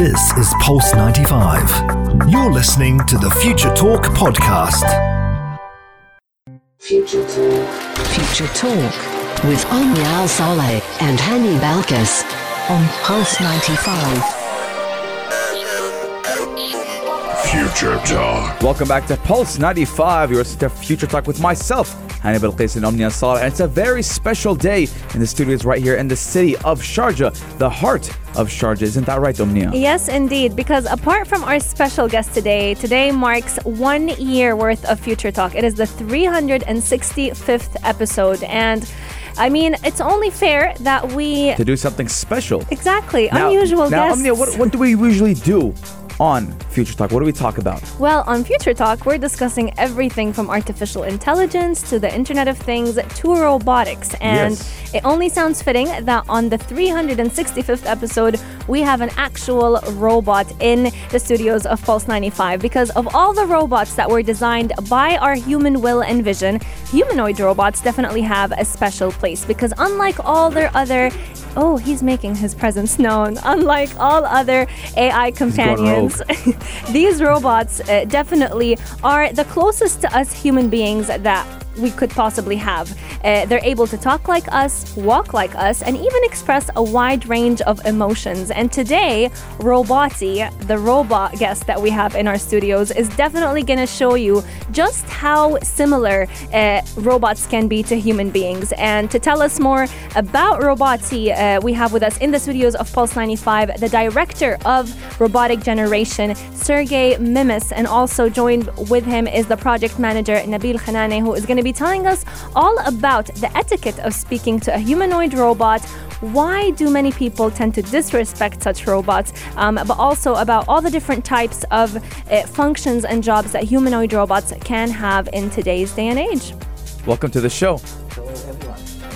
This is Pulse 95. You're listening to the Future Talk podcast. Future Talk. Future Talk with Omnia Al Saleh and Hani Balkis on Pulse 95. Future Talk. Welcome back to Pulse 95. You're listening to Future Talk with myself, Hani Balkis and Omnia Saleh. And it's a very special day in the studios right here in the city of Sharjah, the heart of Sharjah. Isn't that right, Omnia? Yes, indeed. Because apart from our special guest today, today marks one year worth of Future Talk. It is the 365th episode. And I mean, it's only fair that we. To do something special. Exactly. Now- unusual now, guests. Omnia, what, what do we usually do on Future Talk? What do we talk about? Well, on Future Talk, we're discussing everything from artificial intelligence to the Internet of Things to robotics. And Yes. it only sounds fitting that on the 365th episode, we have an actual robot in the studios of Pulse 95. Because of all the robots that were designed by our human will and vision, humanoid robots definitely have a special place. Because unlike all their other Oh, he's making his presence known. Unlike all other AI companions, these robots uh, definitely are the closest to us human beings that we could possibly have. Uh, they're able to talk like us, walk like us, and even express a wide range of emotions. And today, Robotee, the robot guest that we have in our studios, is definitely going to show you just how similar uh, robots can be to human beings. And to tell us more about Robotee, uh, we have with us in the studios of Pulse 95 the director of Robotik Generation, Sergey Memus, and also joined with him is the project manager Nabil Khanane, who is going to be telling us all about the etiquette of speaking to a humanoid robot. Why do many people tend to disrespect such robots? Um, but also about all the different types of uh, functions and jobs that humanoid robots can have in today's day and age. Welcome to the show.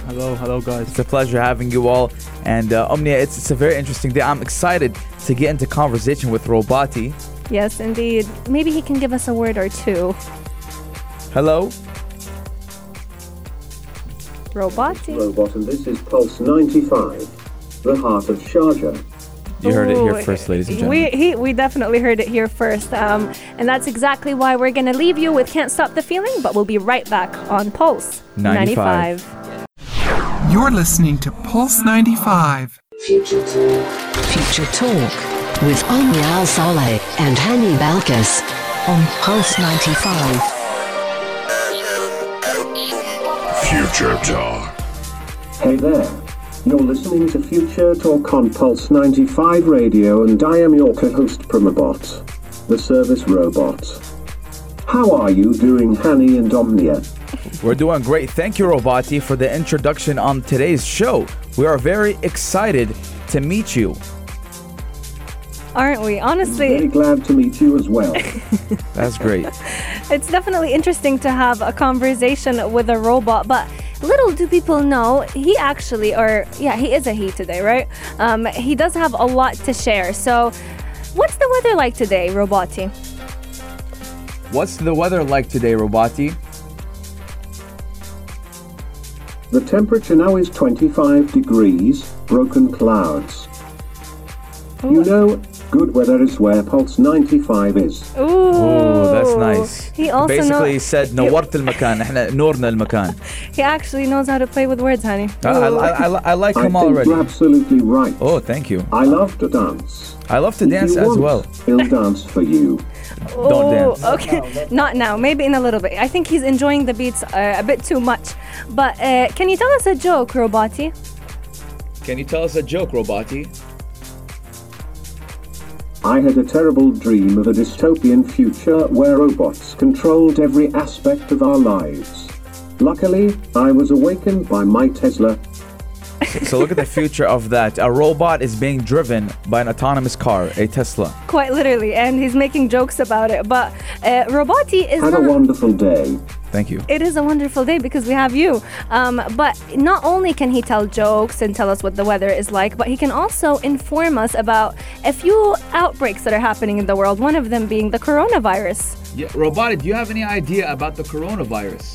Hello, hello, guys. It's a pleasure having you all. And uh, Omnia, it's, it's a very interesting day. I'm excited to get into conversation with Robotee. Yes, indeed. Maybe he can give us a word or two. Hello? Robotee. Robot, and this is Pulse 95, the heart of Sharjah. You heard it here first, ladies and We, gentlemen. he, we definitely heard it here first. Um, and that's exactly why we're going to leave you with Can't Stop the Feeling, but we'll be right back on Pulse 95. 95. You're listening to Pulse 95. Future Talk. Future Talk with Omnia Al Saleh and Hani Balkis on Pulse 95. Future Talk. Hey there. You're listening to Future Talk on Pulse 95 Radio, and I am your co-host Promobot, the service robot. How are you doing, Hani and Omnia? We're doing great. Thank you, Robotee, for the introduction on today's show. We are very excited to meet you. Aren't we? Honestly. Very Honestly, glad to meet you as well. That's great. it's definitely interesting to have a conversation with a robot, but little do people know, he actually, or yeah, he is a he today, right? Um, he does have a lot to share. So, what's the weather like today, Robotee? What's the weather like today, Robotee? the temperature now is 25 degrees, broken clouds. You know, good weather is where Pulse 95 is. Ooh, Ooh that's nice. He also Basically said, نورت المكان, احنا نورنا المكان. He actually knows how to play with words, honey. I, I, I, I like him already. You're absolutely right. Oh, thank you. I love to dance. I love to if dance as want, well. He'll dance for you. Don't dance. Okay, not now. Maybe in a little bit. I think he's enjoying the beats uh, a bit too much. But uh, can you tell us a joke, Robotee? Can you tell us a joke, Robotee? I had a terrible dream of a dystopian future where robots controlled every aspect of our lives. Luckily, I was awakened by my Tesla. So look at the future of that. A robot is being driven by an autonomous car, a Tesla. Quite literally, and he's making jokes about it. But uh, Robotee is Had a wonderful day. Thank you. It is a wonderful day because we have you. Um, but not only can he tell jokes and tell us what the weather is like, but he can also inform us about a few outbreaks that are happening in the world. One of them being the coronavirus. Yeah, Robotee, do you have any idea about the coronavirus?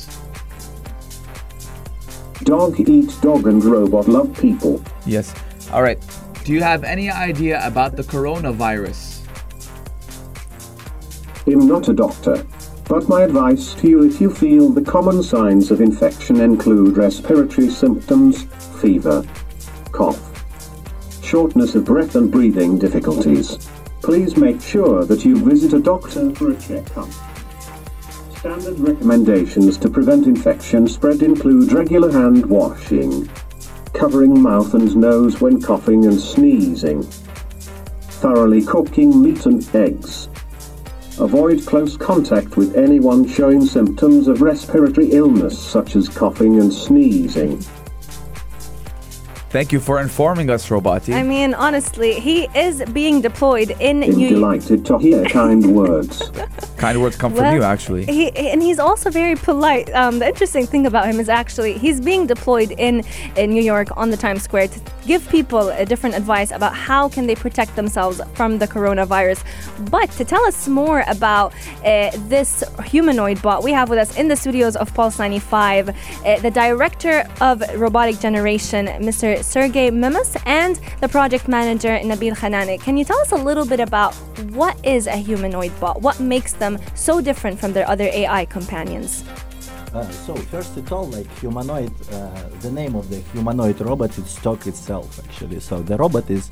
Dog eat dog and robot love people. Yes. All right. Do do you have any idea about the coronavirus? I'm not a doctor, but my advice to you if you feel the common signs of infection include respiratory symptoms, fever, cough, shortness of breath and breathing difficulties. Please make sure that you visit a doctor for a checkup. Standard recommendations to prevent infection spread include regular hand washing, covering mouth and nose when coughing and sneezing, thoroughly cooking meat and eggs, Avoid close contact with anyone showing symptoms of respiratory illness such as coughing and sneezing. Thank you for informing us, Robotee. I mean, honestly, he is being deployed in I'm New delighted to hear kind words. kind words come from you, actually. He, and he's also very polite. Um, the interesting thing about him is actually he's being deployed in, in New York on the Times Square to give people a different advice about how can they protect themselves from the coronavirus. But to tell us more about uh, this humanoid bot, we have with us in the studios of Pulse 95 uh, the director of Robotik Generation, Mr. Sergey Memus, and the project manager, Nabil Khanane. Can you tell us a little bit about what is a humanoid bot? What makes them so different from their other AI companions? Uh, so first of all, like humanoid, uh, the name of the humanoid robot is stock itself actually. So the robot is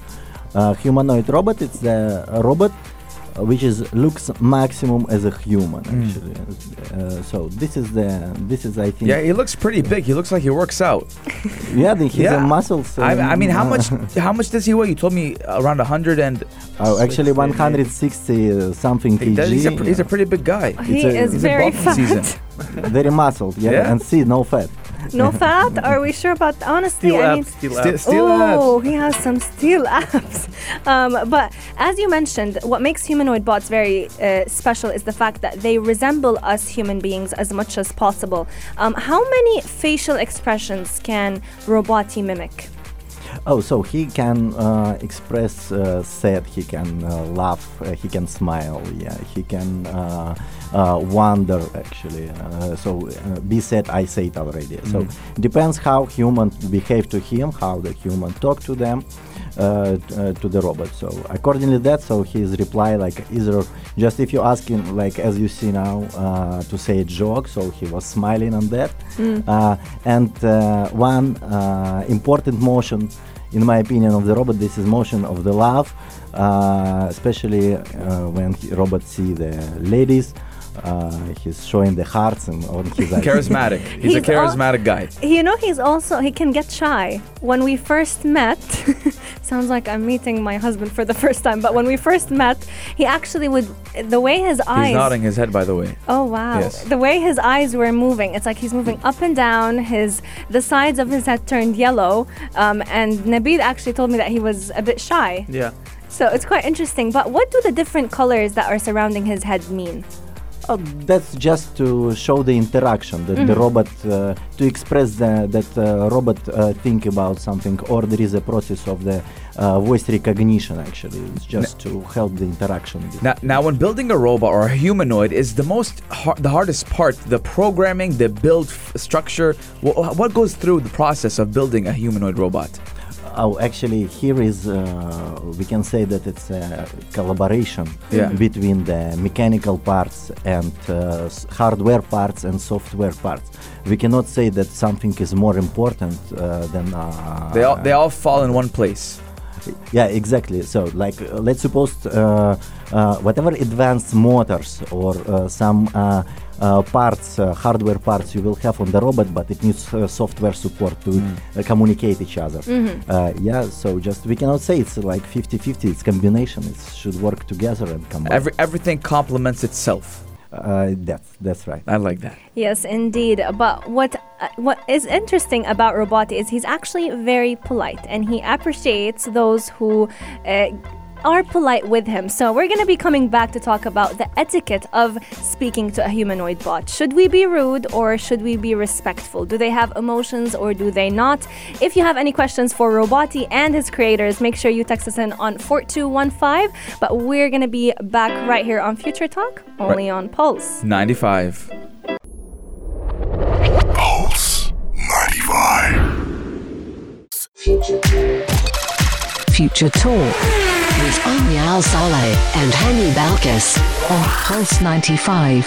uh, humanoid robot. It's the robot which is looks maximum as a human actually. Uh, so this is the this is I think Yeah, he looks pretty big. He looks like he works out. yeah the, his Yeah. uh, muscles. I, I mean, how much? How much does he weigh? You told me around 100 and. Oh, actually 160 uh, something kg. he's, a, pr- he's a pretty big guy. He a- is he's a very buff fat. very muscled. Yeah, Yeah? and see no fat. No fat? Are we sure about honestly? Steel I mean, abs, steel Sti- abs. Steel oh, abs. he has some steel abs. Um, but as you mentioned, what makes humanoid bots very uh, special is the fact that they resemble us human beings as much as possible. Um, how many facial expressions can Robotee mimic? Oh, so he can uh, express uh, sad, he can uh, laugh, uh, he can smile, yeah, he can uh, wonder actually. Uh, so uh, be said, I say it already. So depends how human behave to him, how the human talk to them, uh, uh, to the robot. So accordingly that, so his reply like either just if you ask him like as you see now uh, to say a joke, so he was smiling on that. Uh, and uh, one uh, important motion in my opinion of the robot this is motion of the love uh, especially uh, when he, robot see the ladies uh, he's showing the hearts and on his eyes Charismatic. He's, a He's al- charismatic guy. You know, he's also, he can get shy. When we first met, sounds like I'm meeting my husband for the first time, but when we first met, he actually would, the way his eyes. He's nodding his head, by the way. Oh wow! Yes. The way his eyes were moving, it's like he's moving up and down. His the sides of his head turned yellow, um, and Nabil actually told me that he was a bit shy. Yeah. So it's quite interesting. But what do the different colors that are surrounding his head mean? Oh, that's just to show the interaction that the robot uh, to express the, that uh, robot uh, think about something or there is a process of the uh, voice recognition actually it's just to help the interaction Now, now, when building a robot or a humanoid is the most har- the hardest part. The programming, the build f- structure. Wh- what goes through the process of building a humanoid robot? Oh, actually, here is uh, we can say that it's a collaboration Yeah. between the mechanical parts and uh, hardware parts and software parts. We cannot say that something is more important uh, than. Uh, They all they all fall in one place. yeah, exactly. So, like, uh, let's suppose uh, whatever advanced motors or uh, some uh, uh, parts, uh, hardware parts you will have on the robot, but it needs uh, software support to uh, communicate each other. Uh, yeah, so just we cannot say it's like 50-50. It's combination. It should work together and combine. Every everything complements itself. uh, that's that's right. I like that. Yes, indeed. But what uh, what is interesting about Robot is he's actually very polite, and he appreciates those who. Uh, are polite with him. So, we're going to be coming back to talk about the etiquette of speaking to a humanoid bot. Should we be rude or should we be respectful? Do they have emotions or do they not? If you have any questions for Robotee and his creators, make sure you text us in on 4215. But we're going to be back right here on Future Talk, only on Pulse. 95. Pulse 95. Future. Future Talk with Al Saleh and Hani Balkis on Pulse 95.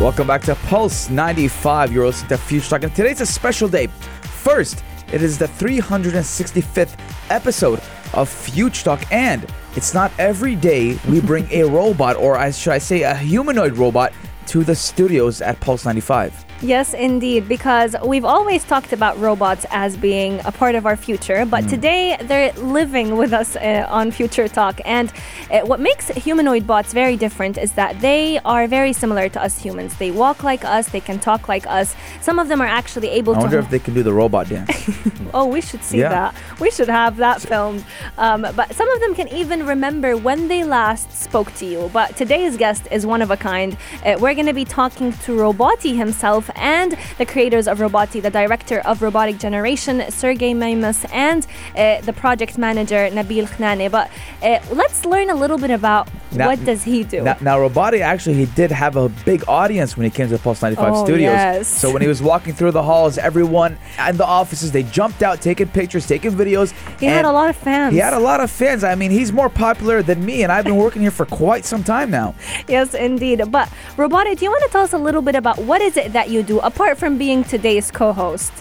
Welcome back to Pulse 95. You're listening to Future Talk, and today's a special day. First, it is the 365th episode of Future Talk, and it's not every day we bring a robot, or I should I say, a humanoid robot, to the studios at Pulse 95. Yes, indeed, because we've always talked about robots as being a part of our future, but Hmm. today they're living with us uh, on Future Talk. And uh, what makes humanoid bots very different is that they are very similar to us humans. They walk like us, they can talk like us. Some of them are actually able I wonder to. if they can do the robot dance. Oh, we should see Yeah. that. We should have that filmed. Um, but some of them can even remember when they last spoke to you. But today's guest is one of a kind. Uh, we're going to be talking to Robotee himself and the creators of Robotee, the director of Robotik Generation, Sergey Memus, and uh, the project manager, Nabil Khanane. But uh, let's learn a little bit about Now- what does he do. Now, now, Robotee actually he did have a big audience when he came to the Pulse 95 Oh, studios. yes. So when he was walking through the halls, everyone in the offices they jumped out, taking pictures, taking videos. he had a lot of fans. He had a lot of fans. I mean, he's more popular than me, and I've been working here for quite some time now. Yes, indeed. But Robotee, do you want to tell us a little bit about what is it that you do apart from being today's co-host?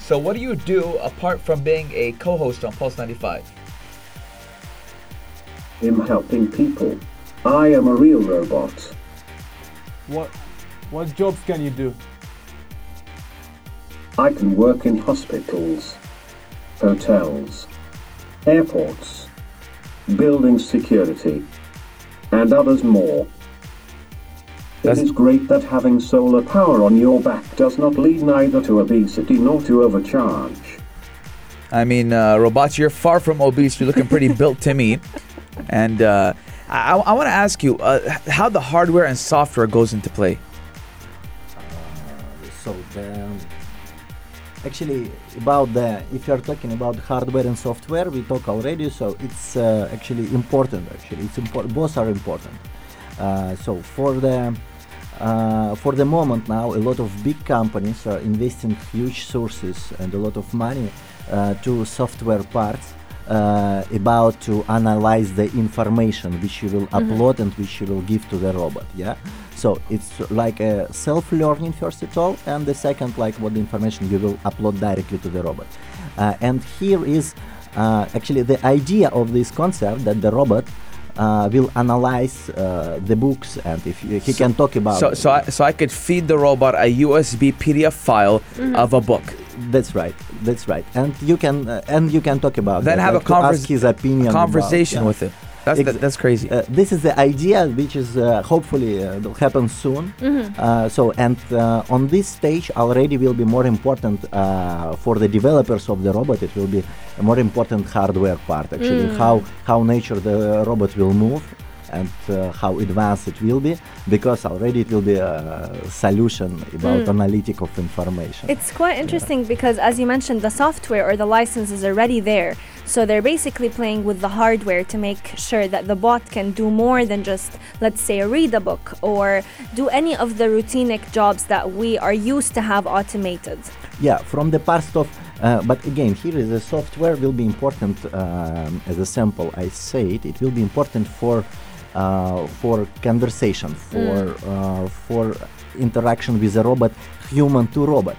So what do you do apart from being a co-host on Pulse 95? I'm helping people. I am a real robot. What what jobs can you do? I can work in hospitals, hotels, airports, building security, and others more. It That's- is great that having solar power on your back does not lead neither to obesity nor to overcharge. I mean, uh, robots, you're far from obese. You're looking pretty built to me. And uh, I, I want to ask you uh, how the hardware and software goes into play. so the actually about the if you are talking about hardware and software we talk already so it's uh, actually important actually. It's important both are important. Uh, so for the uh, for the moment now a lot of big companies are investing huge sources and a lot of money uh, to software parts uh, about to analyze the information which you will upload and which you will give to the robot yeah? So it's like a self-learning first of all and the second like what the information you will upload directly to the robot. Uh, and here is uh, actually the idea of this concept that the robot uh, will analyze uh, the books and if he, he can talk about So, so, I, so I could feed the robot a USB PDF file Mm-hmm. of a book. that's right that's right and you can uh, and you can talk about Then that, have like a to convers- ask his opinion about- Conversation yeah. with it. That's, that, that's crazy. Uh, this is the idea which is uh, hopefully uh, will happen soon. Mm-hmm. Uh, so and uh, on this stage already will be more important uh, for the developers of the robot. It will be a more important hardware part actually. How how nature the robot will move and uh, how advanced it will be because already it will be a solution about analytic of information. It's quite interesting because, as you mentioned, the software or the license is already there. So they're basically playing with the hardware to make sure that the bot can do more than just, let's say, read a book or do any of the routinic jobs that we are used to have automated. yeah from the past of uh, but again here is the software will be important um, as a sample. I said it will be important for uh, for conversation for uh, for interaction with a robot human to robot.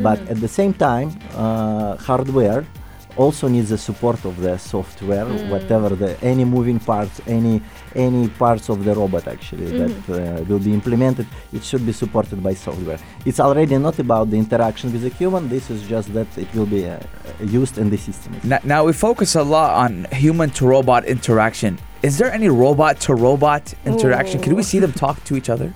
But at the same time uh, hardware also needs the support of the software whatever the any moving parts any any parts of the robot actually that uh, will be implemented. It should be supported by software. It's already not about the interaction with the human. This is just that it will be uh, used in the system. Now, now we focus a lot on human to robot interaction. Is there any robot to robot interaction? Can we see them talk to each other?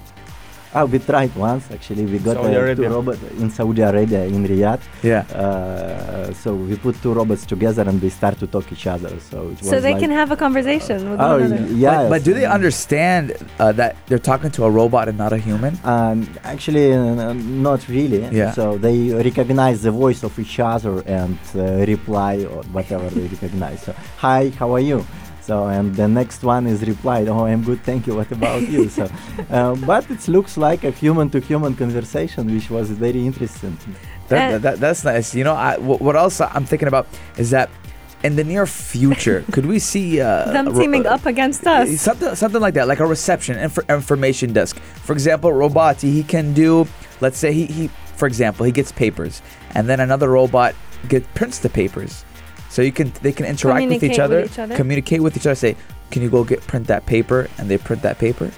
Ah, we tried once actually. We got Saudi uh, two robots in Saudi Arabia in Riyadh. Yeah. Uh, so we put two robots together and they start to talk each other. So it was So they like, can have a conversation with Oh one another. yeah. But, but do they understand uh, that they're talking to a robot and not a human? Um, actually, uh, not really. Yeah. So they recognize the voice of each other and uh, reply or whatever they recognize. So, hi, how are you? So and the next one is replied, "Oh, I'm good, thank you. What about you?" So, uh, but it looks like a human-to-human conversation, which was very interesting. That, Uh, that, that- that's nice. You know, I, wh- what else I'm thinking about is that in the near future, could we see uh, Them teaming uh, up against us. Something, something like that, like a reception and inf- information desk. For example, Roboti, he can do. Let's say he, he, for example, he gets papers, and then another robot get prints the papers. So you can they can interact with each, other, with each other. communicate with each other. Say, can you go get print that paper, and they print that paper.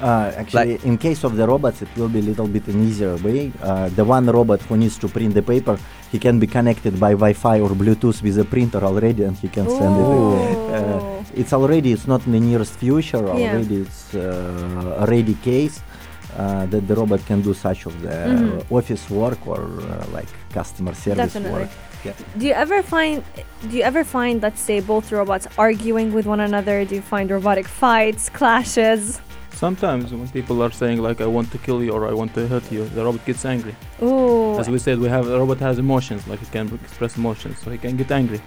Uh, actually, in case of the robots, it will be a little bit an easier way. Uh, the one robot who needs to print the paper, he can be connected by Wi-Fi or Bluetooth with a printer already, and he can send it. Uh, it's already, it's not in the nearest future. Yeah. Already, it's uh, a ready case uh, that the robot can do such of the Mhm. uh, office work or uh, like customer service Definitely. work. Yeah. Do you ever find do you ever find let's say both robots arguing with one another? Do you find robotic fights, clashes? Sometimes when people are saying like I want to kill you or I want to hurt you, the robot gets angry. Ooh. As we said, we have the robot has emotions, like he can express emotions, so he can get angry.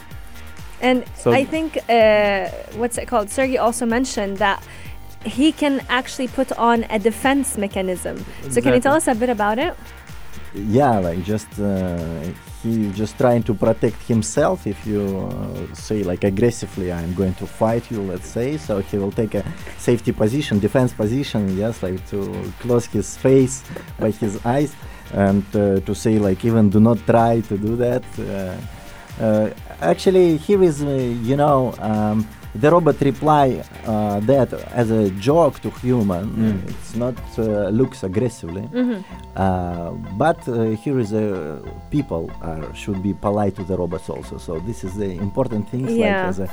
And So- I think uh, what's it called? Sergey also mentioned that he can actually put on a defense mechanism. So can you tell us a bit about it? Yeah like just uh, he just trying to protect himself. If you uh, say like aggressively i'm going to fight you let's say so he will take a safety position defense position yes like to close his face by his eyes and uh, to say like even do not try to do that. Uh, uh, actually here is uh, you know um, the robot reply uh, that as a joke to human Mm. it's not uh, looks aggressively Mhm. uh, but uh, here is a people are, should be polite to the robots also. So this is the important things Yeah. like as a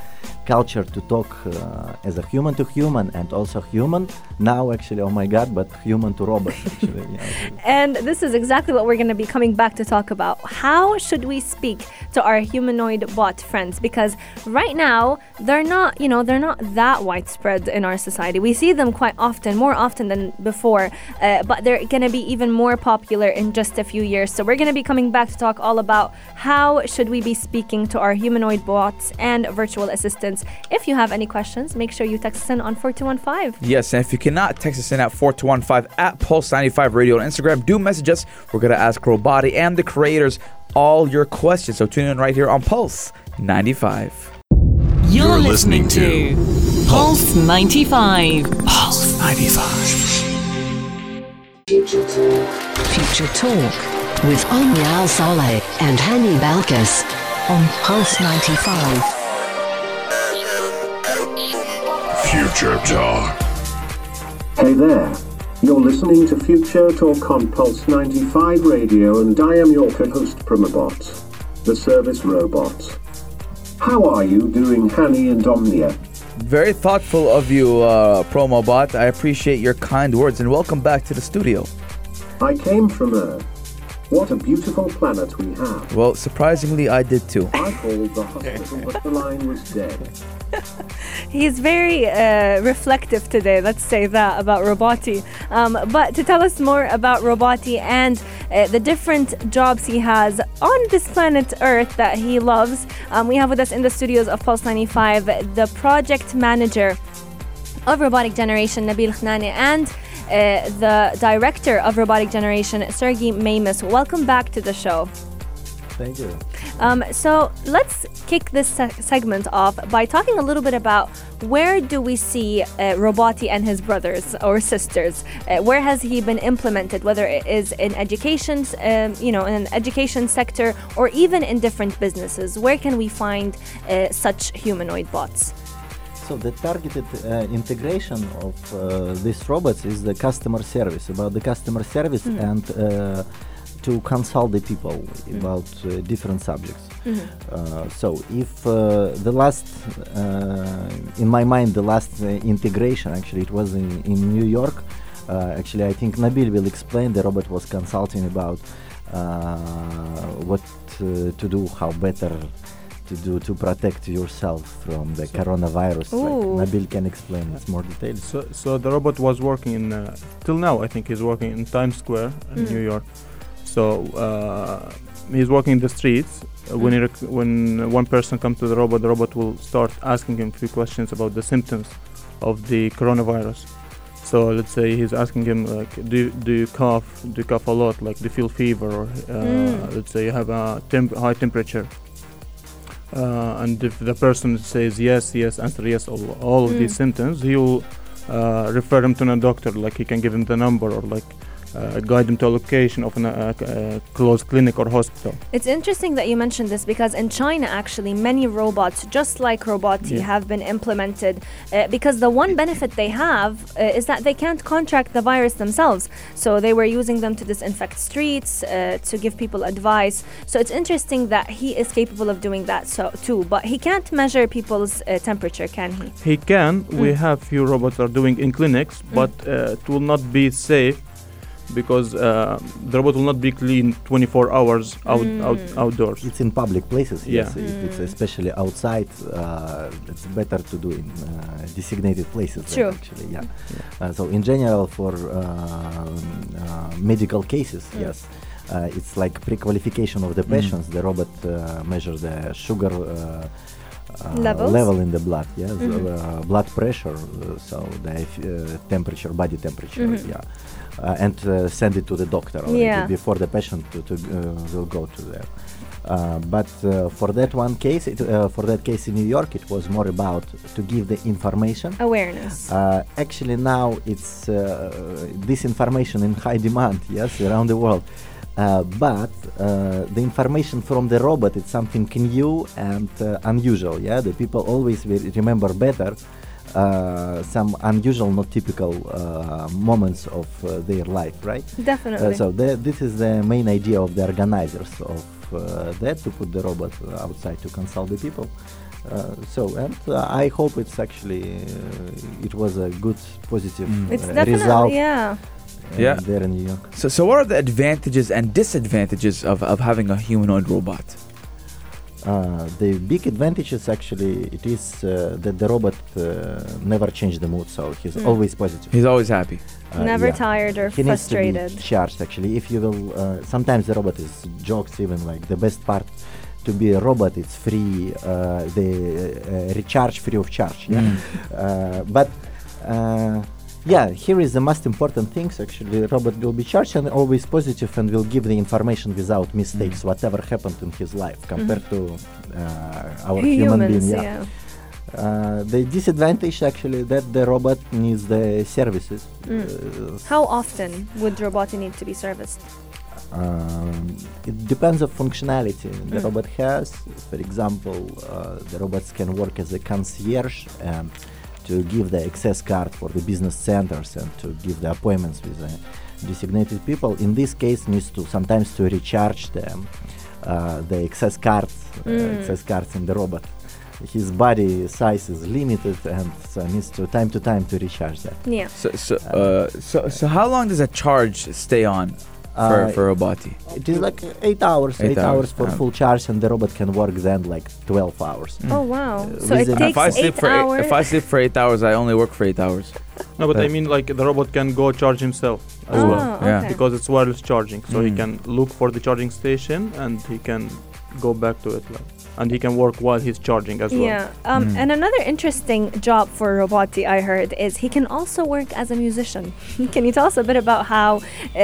culture to talk uh, as a human to human and also human. Now actually, oh my God, but human to robot actually. yeah. And this is exactly what we're going to be coming back to talk about. How should we speak to our humanoid bot friends? Because right now, they're not, you know, they're not that widespread in our society. We see them quite often, more often than before, uh, but they're going to be even more popular in just a few years. So we're going to be coming back to talk all about how should we be speaking to our humanoid bots and virtual assistants. If you have any questions, make sure you text us in on 4215. Yes, and if you cannot text us in at 4215 at Pulse95 Radio on Instagram, do message us. We're going to ask Robotee and the creators all your questions. So tune in right here on Pulse 95. You're, listening, to Pulse 95. Pulse 95. Future Talk. Future Talk with Omnia Al Saleh and Hani Balkis on Pulse 95. Future Talk. Hey there. You're listening to Future Talk on Pulse 95 Radio, and I am your co-host Promobot, the service robot. How are you doing, Hani and Omnia? Very thoughtful of you, uh, Promobot. I appreciate your kind words and welcome back to the studio. I came from Earth. What a beautiful planet we have. Well, surprisingly, I did too. I called the hospital, but the line was dead. He's very uh, reflective today, let's say that about Robotee. Um, but to tell us more about Robotee and uh, the different jobs he has on this planet Earth that he loves, um, we have with us in the studios of Pulse 95 the project manager of Robotik Generation, Nabil Khanane, and uh, the director of Robotik Generation, Sergey Memus. Welcome back to the show. Thank you. Um, so let's kick this se- segment off by talking a little bit about where do we see uh, Robotee and his brothers or sisters? Uh, where has he been implemented? Whether it is in education, um, you know, in an education sector, or even in different businesses. Where can we find uh, such humanoid bots? So the targeted uh, integration of uh, these robots is the customer service, about the customer service Mhm. and uh, to consult the people about uh, different subjects. Mhm. Uh, so if uh, the last, uh, in my mind, the last uh, integration actually it was in, in New York. Uh, actually, I think Nabil will explain. The robot was consulting about uh, what uh, to do, how better to do to protect yourself from the coronavirus. Like Nabil can explain it more details. So, so the robot was working in uh, till now. I think he's working in Times Square in Mhm. New York. So uh, he's walking in the streets uh, when, he rec- when one person comes to the robot, the robot will start asking him a few questions about the symptoms of the coronavirus. So let's say he's asking him like, do you, do you cough? Do you cough a lot? Like, do you feel fever? Or uh, Mm. let's say you have a temp- high temperature. Uh, and if the person says yes, yes, answer yes, all, all of these Mm. symptoms, he will uh, refer him to a doctor. Like he can give him the number or like uh, guide them to a location of a uh, uh, close clinic or hospital. It's interesting that you mentioned this because in China, actually, many robots, just like Robotee, Yeah. have been implemented. Uh, because the one benefit they have uh, is that they can't contract the virus themselves. So they were using them to disinfect streets, uh, to give people advice. So it's interesting that he is capable of doing that so too. But he can't measure people's uh, temperature, can he? He can. We Mm. have few robots are doing in clinics, but uh, it will not be safe because uh, the robot will not be clean 24 hours out, out Mm. outdoors. It's in public places, yes. Yeah. It's Mm. especially outside, uh, it's better to do in uh, designated places. then, True. Actually, yeah. Uh, so in general, for um, uh, medical cases, Mm. yes, uh, it's like pre-qualification of the Mm. patients. The robot uh, measures the sugar. Uh, uh, level in the blood, yes, Mhm. uh, blood pressure, uh, so the uh, temperature, body temperature, Mhm. yeah, uh, and uh, send it to the doctor Yeah. before the patient to, to uh, will go to there. Uh, but uh, for that one case, it, uh, for that case in New York, it was more about to give the information. Awareness. Uh, actually, now it's uh, this information in high demand, yes, around the world. Uh, but uh, the information from the robot is something new and uh, unusual. Yeah, the people always will remember better uh, some unusual, not typical uh, moments of uh, their life, right? Definitely. Uh, so the, this is the main idea of the organizers of uh, that to put the robot outside to consult the people. Uh, so and uh, I hope it's actually uh, it was a good positive Mm. it's uh, result yeah. uh, Yeah. there in New York. So, so what are the advantages and disadvantages of, of having a humanoid robot? Uh, the big advantage is actually it is uh, that the robot uh, never change the mood, so he's Mm. always positive. He's always happy. Uh, Never yeah. tired or he needs to frustrated. be charged actually if you will uh, sometimes the robot is jokes even like the best part to be a robot it's free uh, the uh, recharge free of charge yeah Mm. uh, but uh, yeah here is the most important things actually the robot will be charged and always positive and will give the information without mistakes whatever happened in his life compared to uh, our human being yeah, yeah. Uh, the disadvantage actually that the robot needs the services Mm. uh, How often would robot need to be serviced? um, it depends on functionality the Mm. robot has. For example, uh, the robots can work as a concierge and to give the access card for the business centers and to give the appointments with the designated people. In this case, needs to sometimes to recharge them uh, the access cards, uh, Mm. access cards in the robot. His body size is limited, and so needs to time to time to recharge that. Yeah. So, so, uh, so, so how long does a charge stay on for, Uh, for Robotee? It is like eight hours, Eight eight, hours, hours, for um, full charge, and the robot can work then like 12 hours. Oh wow! Uh, so it takes if I sleep eight for hours. eight, if I sleep for eight hours, I only work for eight hours. No, but Uh, I mean like the robot can go charge himself as oh, well Yeah. okay. because it's wireless charging, so he Mm. can look for the charging station and he can go back to it, like, and he can work while he's charging as well. Yeah. Um, Mm. And another interesting job for Robotee I heard is he can also work as a musician. can you tell us a bit about how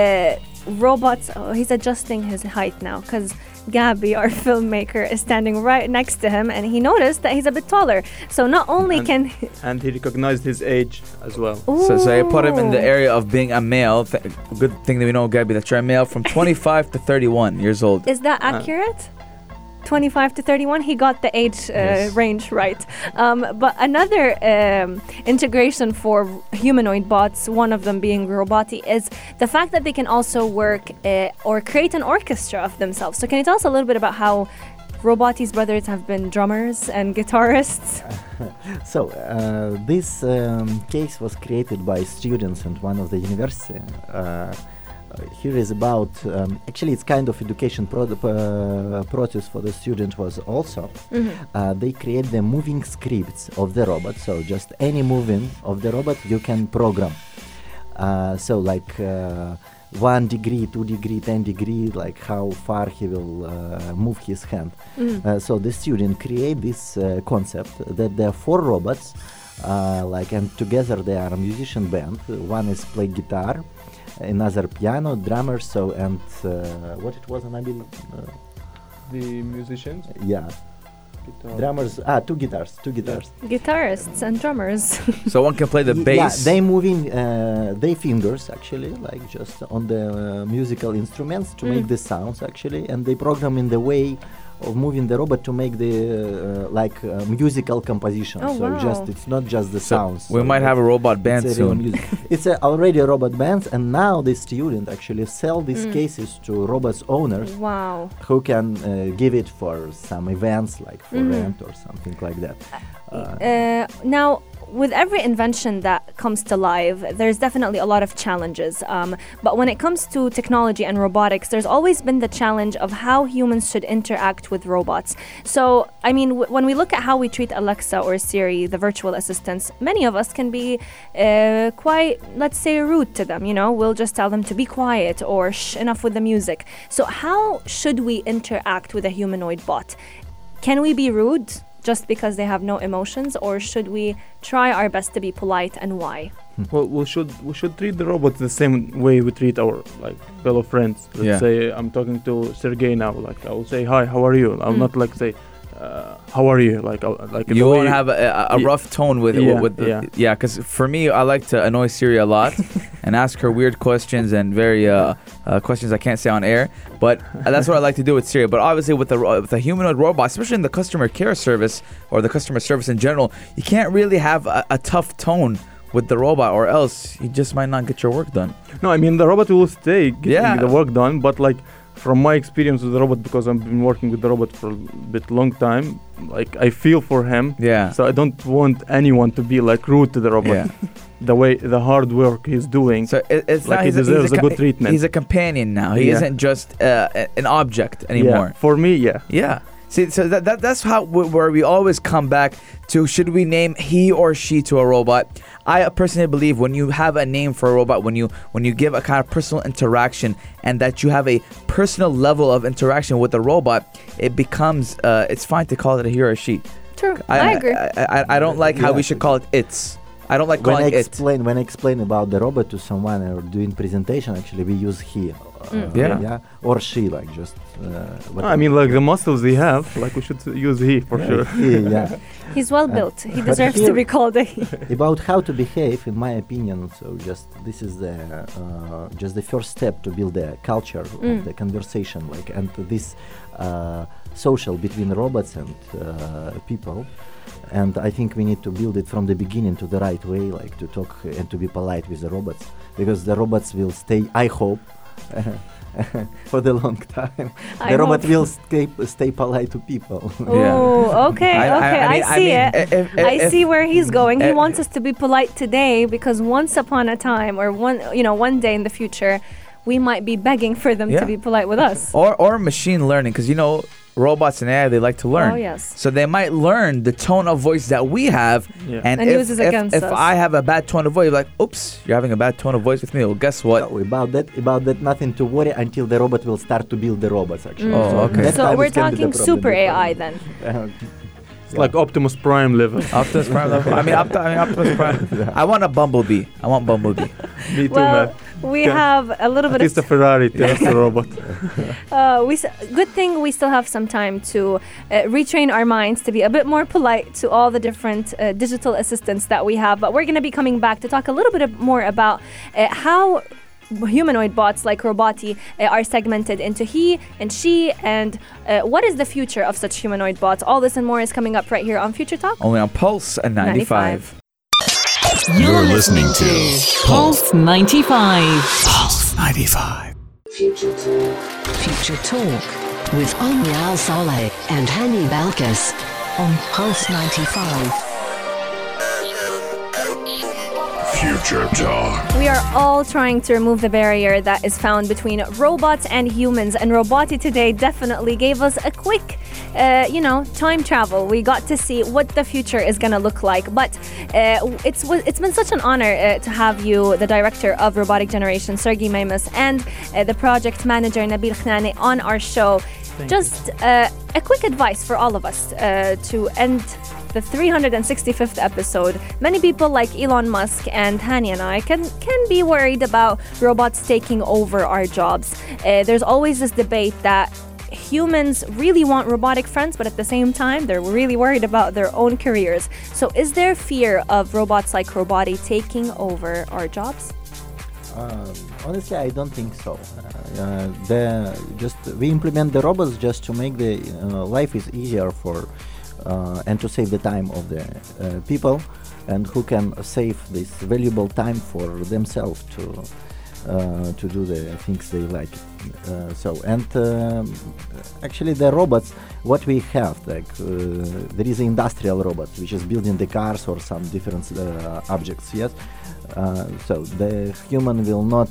uh, robots? Oh, he's adjusting his height now because. Gabby, our filmmaker, is standing right next to him, and he noticed that he's a bit taller. So not only And- can And he recognized his age as well. So, so I put him in the area of being a male. Th- good thing that we know, Gabby, that you're a male from 25 to 31 years old. Is that Uh, accurate? 25 to 31 he got the age uh, Yes. range right um, but another um, integration for humanoid bots one of them being robotee is the fact that they can also work uh, or create an orchestra of themselves so can you tell us a little bit about how robotee's brothers have been drummers and guitarists So uh, this um, case was created by students at one of the university. Uh, here is about um, actually it's kind of education pro- uh, process for the student was also Mhm. uh, they create the moving scripts of the robot so just any moving of the robot you can program uh, so like uh, one degree, two degree, ten degree, like how far he will uh, move his hand. Mm. Uh, so the student create this uh, concept that there are four robots, uh, like and together they are a musician band. One is play guitar, another piano, drummer. So and uh, what it was, Nabil? Uh, The musicians. yeah, guitar. drummers. Ah, two guitars, two guitars. Guitarists and drummers. So one can play the bass. Yeah, they moving uh, they fingers actually, like just on the uh, musical instruments to make Mm. the sounds actually, and they program in the way of moving the robot to make the uh, like uh, musical composition. Oh, so wow. just it's not just the So sounds. we so might have a robot it's band a soon. music. it's a already a robot band, and now the student actually sell these Mm. cases to robots owners wow. who can uh, give it for some events like for Mhm. rent or something like that. Uh, Uh, now, with every invention that comes to life, there's definitely a lot of challenges. Um, but when it comes to technology and robotics, there's always been the challenge of how humans should interact with robots. So, I mean, w- when we look at how we treat Alexa or Siri, the virtual assistants, many of us can be uh, quite, let's say, rude to them. You know, we'll just tell them to be quiet or shh, enough with the music. So, how should we interact with a humanoid bot? Can we be rude just because they have no emotions, or should we try our best to be polite and why? Well, we should we should treat the robots the same way we treat our like fellow friends. Let's Yeah. say I'm talking to Sergey now. Like I will say hi, how are you? I'll Mm. not like say uh, how are you? Like I'll, like You way won't have a, a, a Ye- rough tone with Yeah, with the, yeah. yeah. Because for me, I like to annoy Siri a lot and ask her weird questions and very uh, uh, questions I can't say on air. But that's what I like to do with Siri. But obviously, with the with the humanoid robot, especially in the customer care service or the customer service in general, you can't really have a, a tough tone with the robot, or else you just might not get your work done. No, I mean the robot will stay getting Yeah. the work done, but like from my experience with the robot, because I've been working with the robot for a bit long time, like I feel for him. Yeah. So I don't want anyone to be like rude to the robot. Yeah. The way the hard work he's doing. So it, it's Like not, he he's a- deserves a good treatment. He's a companion now. He Yeah. isn't just uh, an object anymore. Yeah, for me, yeah. Yeah. See, so that, that that's how where we always come back to should we name he or she to a robot? I personally believe when you have a name for a robot, when you when you give a kind of personal interaction and that you have a personal level of interaction with a robot, it becomes uh, it's fine to call it a he or a she. True, I, agree. I, I, I don't like how we should call it it's. I don't like when I calling it. explain when I explain about the robot to someone or doing presentation, actually we use he, uh, Mm. Yeah. yeah, or she, like just. Uh, I mean, like the muscles he have, like we should use he for Yeah, sure. he, yeah. He's well Uh, built. He deserves to be called a he. about how to behave, in my opinion, so just this is the uh, just the first step to build a culture Mm. of the conversation, like and this uh, social between robots and uh, people. And I think we need to build it from the beginning to the right way, like to talk and to be polite with the robots, because the robots will stay. I hope. for the long time, I the robot will stay stay polite to people. Oh, okay, I- I- okay. I I, mean- I see mean, it. if- if- I if- see where he's mm-hmm. going. He wants us to be polite today because once upon a time, or one, you know, one day in the future, we might be begging for them Yeah. to be polite with us. or or machine learning because you know robots and AI they like to learn. Oh, yes. So they might learn the tone of voice that we have, Yeah. and, And if, uses if, against if us. I have a bad tone of voice, like, oops, you're having a bad tone of voice with me. Well, guess what? No, about that, about that, nothing to worry until the robot will start to build the robots. Actually, Oh, So okay. that So we're it the talking super AI problem. then. It's like Optimus Prime level. Optimus Prime. level. I mean, Opti- I mean, Optimus Prime. I want a Bumblebee. I want Bumblebee. Me too, Well, man. We Okay. have a little At bit least a. Ferrari tells the robot. Uh, we s- good thing we still have some time to uh, retrain our minds to be a bit more polite to all the different uh, digital assistants that we have. But we're going to be coming back to talk a little bit more about uh, how humanoid bots like Robotee uh, are segmented into he and she, and uh, what is the future of such humanoid bots. All this and more is coming up right here on Future Talk. Only on Pulse and 95. 95. You're listening to Pulse 95. Pulse 95. Future Talk. Future Talk with Omnia Al Saleh and Hani Balkis on Pulse 95. Future Talk. We are all trying to remove the barrier that is found between robots and humans, and Robotee today definitely gave us a quick, uh, you know, time travel. We got to see what the future is going to look like. But uh, it's it's been such an honor uh, to have you, the director of Robotik Generation, Sergey Memus, and uh, the project manager Nabil Khanane on our show. Just uh, a quick advice for all of us uh, to end the 365th episode. Many people like Elon Musk and Hani and I can can be worried about robots taking over our jobs. Uh, there's always this debate that humans really want robotic friends, but at the same time, they're really worried about their own careers. So, is there fear of robots like Robotee taking over our jobs? Um, honestly, I don't think so. Uh, uh, the just we implement the robots just to make the uh, life is easier for uh, and to save the time of the uh, people, and who can save this valuable time for themselves to to do the things they like. Uh, so and um, actually the robots, what we have like uh, there is an industrial robot which is building the cars or some different uh, objects. Yes, uh, so the human will not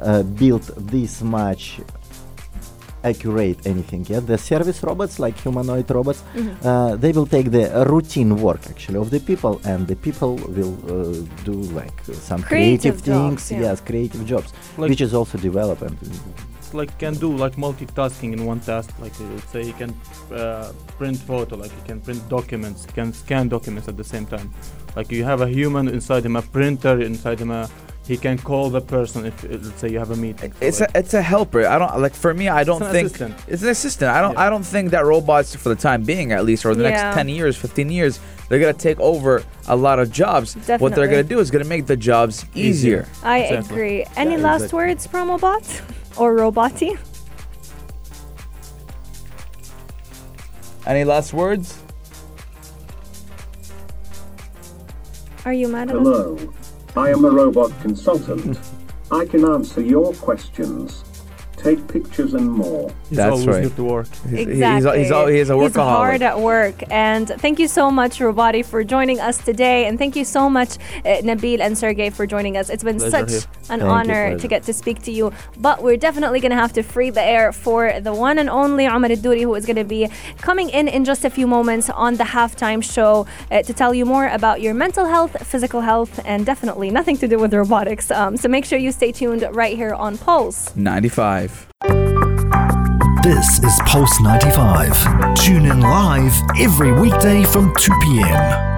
uh, build this much accurate anything yet. The service robots, like humanoid robots, Mhm. uh, they will take the routine work actually of the people, and the people will uh, do like uh, some Creative creative, things. jobs, yeah. Yes, creative jobs, Like- which is also development. It's like can do like multitasking in one task like uh, let's say you can uh, print photo like you can print documents you can scan documents at the same time like you have a human inside him a printer inside him a he can call the person if uh, let's say you have a meeting So, It's a, like, it's a helper. I don't like for me. I don't an think assistant. it's an assistant. I don't I don't think that robots for the time being, at least, or the Yeah. next ten years, fifteen years, they're gonna take over a lot of jobs. What they're gonna do is gonna make the jobs easier. I Exactly. agree. Any Yeah, last exactly. words, Promobot or Robotee? Any last words? Are you mad at us? I am a robot consultant. I can answer your questions, take pictures and more. He's That's always right. here to work. He's, he's, Exactly. he's, al- he's a He's hard at work. And thank you so much, Robotee, for joining us today. And thank you so much, uh, Nabil and Sergey, for joining us. It's been Pleasure such here. an Thank honor pleasure. to get to speak to you. But we're definitely going to have to free the air for the one and only Omar Duri, who is going to be coming in in just a few moments on the halftime show uh, to tell you more about your mental health, physical health, and definitely nothing to do with robotics. Um, so make sure you stay tuned right here on Pulse. 95. This is Pulse 95. Tune in live every weekday from 2 p.m.